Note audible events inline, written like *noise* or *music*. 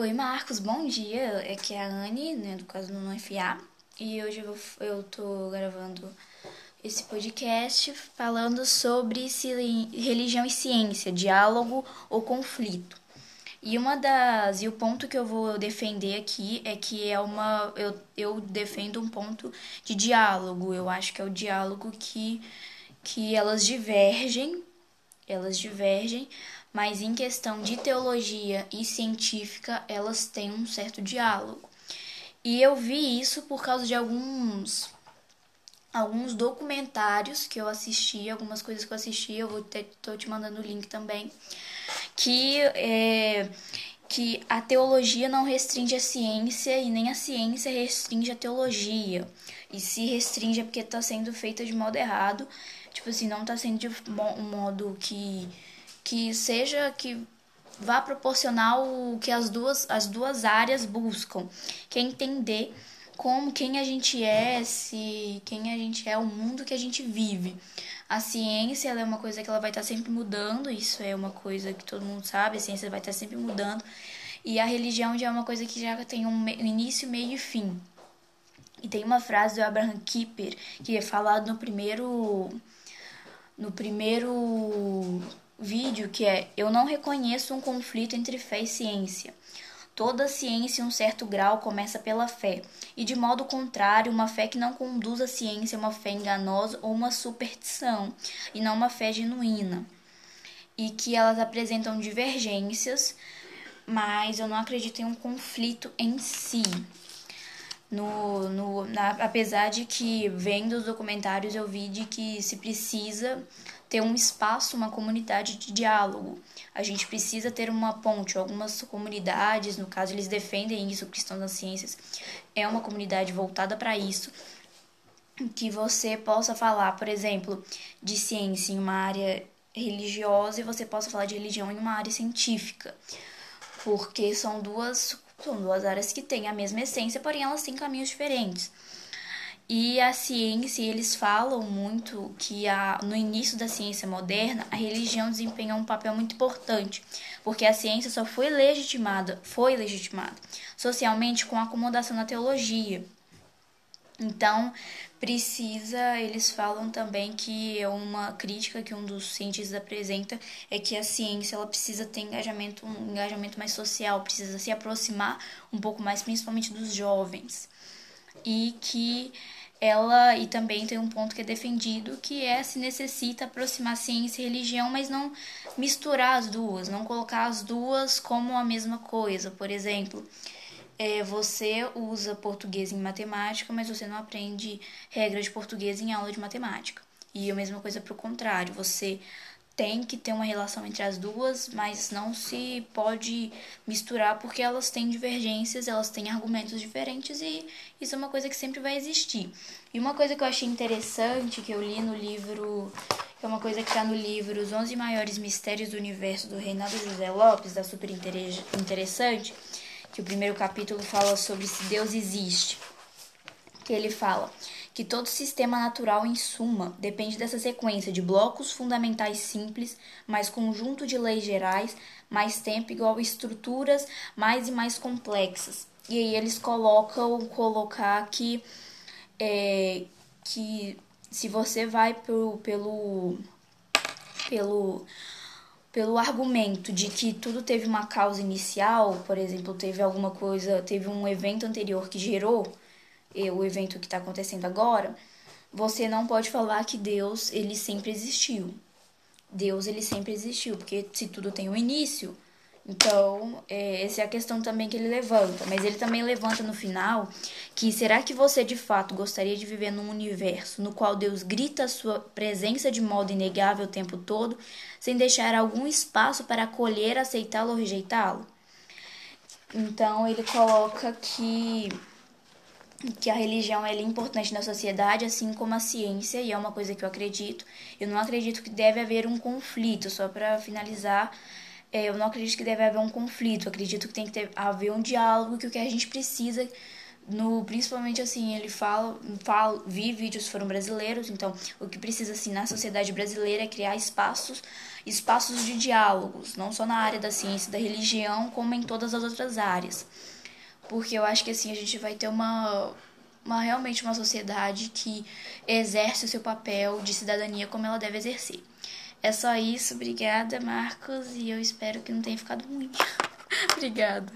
Oi, Marcos, bom dia. Aqui é a Anne, né, do caso do Não FA. E hoje eu, eu tô gravando esse podcast falando sobre religião e ciência, diálogo ou conflito. E uma das e o ponto que eu vou defender aqui é que é uma eu, eu defendo um ponto de diálogo. Eu acho que é o diálogo que que elas divergem, elas divergem, mas em questão de teologia e científica, elas têm um certo diálogo. E eu vi isso por causa de alguns alguns documentários que eu assisti, algumas coisas que eu assisti, eu vou ter, tô te mandando o link também, que é, que a teologia não restringe a ciência e nem a ciência restringe a teologia. E se restringe é porque está sendo feita de modo errado, tipo assim, não está sendo de um modo que que seja que vá proporcionar o que as duas, as duas áreas buscam, que é entender como quem a gente é, se quem a gente é, o mundo que a gente vive. A ciência é uma coisa que ela vai estar sempre mudando, isso é uma coisa que todo mundo sabe, a ciência vai estar sempre mudando. E a religião já é uma coisa que já tem um início, meio e fim. E tem uma frase do Abraham Kuyper que é falado no primeiro no primeiro vídeo que é Eu não reconheço um conflito entre fé e ciência. Toda ciência, em um certo grau, começa pela fé, e de modo contrário, uma fé que não conduz à ciência é uma fé enganosa ou uma superstição, e não uma fé genuína. E que elas apresentam divergências, mas eu não acredito em um conflito em si. No, no, na, apesar de que, vendo os documentários, eu vi de que se precisa ter um espaço, uma comunidade de diálogo. A gente precisa ter uma ponte. Algumas comunidades, no caso, eles defendem isso, Cristãos das Ciências, é uma comunidade voltada para isso. Que você possa falar, por exemplo, de ciência em uma área religiosa e você possa falar de religião em uma área científica. Porque são duas, são duas áreas que têm a mesma essência, porém elas têm caminhos diferentes. E a ciência, eles falam muito que a, no início da ciência moderna, a religião desempenhou um papel muito importante, porque a ciência só foi legitimada, foi legitimada socialmente com a acomodação na teologia. Então, precisa, eles falam também que é uma crítica que um dos cientistas apresenta é que a ciência ela precisa ter engajamento, um engajamento mais social, precisa se aproximar um pouco mais principalmente dos jovens. E que ela e também tem um ponto que é defendido que é se necessita aproximar ciência e religião, mas não misturar as duas, não colocar as duas como a mesma coisa. Por exemplo, é, você usa português em matemática, mas você não aprende regras de português em aula de matemática. E a mesma coisa para o contrário, você tem que ter uma relação entre as duas, mas não se pode misturar porque elas têm divergências, elas têm argumentos diferentes e isso é uma coisa que sempre vai existir. E uma coisa que eu achei interessante, que eu li no livro, que é uma coisa que está no livro Os 11 Maiores Mistérios do Universo, do Reinaldo José Lopes, da super interessante, que o primeiro capítulo fala sobre se Deus existe. Que ele fala que todo sistema natural, em suma, depende dessa sequência de blocos fundamentais simples, mais conjunto de leis gerais, mais tempo igual estruturas mais e mais complexas. E aí eles colocam colocar que, é, que se você vai pro, pelo, pelo, pelo argumento de que tudo teve uma causa inicial, por exemplo, teve alguma coisa, teve um evento anterior que gerou o evento que está acontecendo agora, você não pode falar que Deus ele sempre existiu. Deus ele sempre existiu, porque se tudo tem um início, então é, essa é a questão também que ele levanta. Mas ele também levanta no final que será que você de fato gostaria de viver num universo no qual Deus grita a sua presença de modo inegável o tempo todo, sem deixar algum espaço para acolher, aceitá-lo ou rejeitá-lo? Então ele coloca que que a religião é importante na sociedade, assim como a ciência, e é uma coisa que eu acredito. Eu não acredito que deve haver um conflito, só para finalizar, eu não acredito que deve haver um conflito, acredito que tem que ter, haver um diálogo, que o que a gente precisa no principalmente assim ele fala, fala vi vídeos foram brasileiros então o que precisa assim na sociedade brasileira é criar espaços espaços de diálogos não só na área da ciência da religião como em todas as outras áreas. Porque eu acho que assim a gente vai ter uma uma realmente uma sociedade que exerce o seu papel de cidadania como ela deve exercer é só isso. Obrigada Marcos. E eu espero que não tenha ficado ruim *laughs* obrigada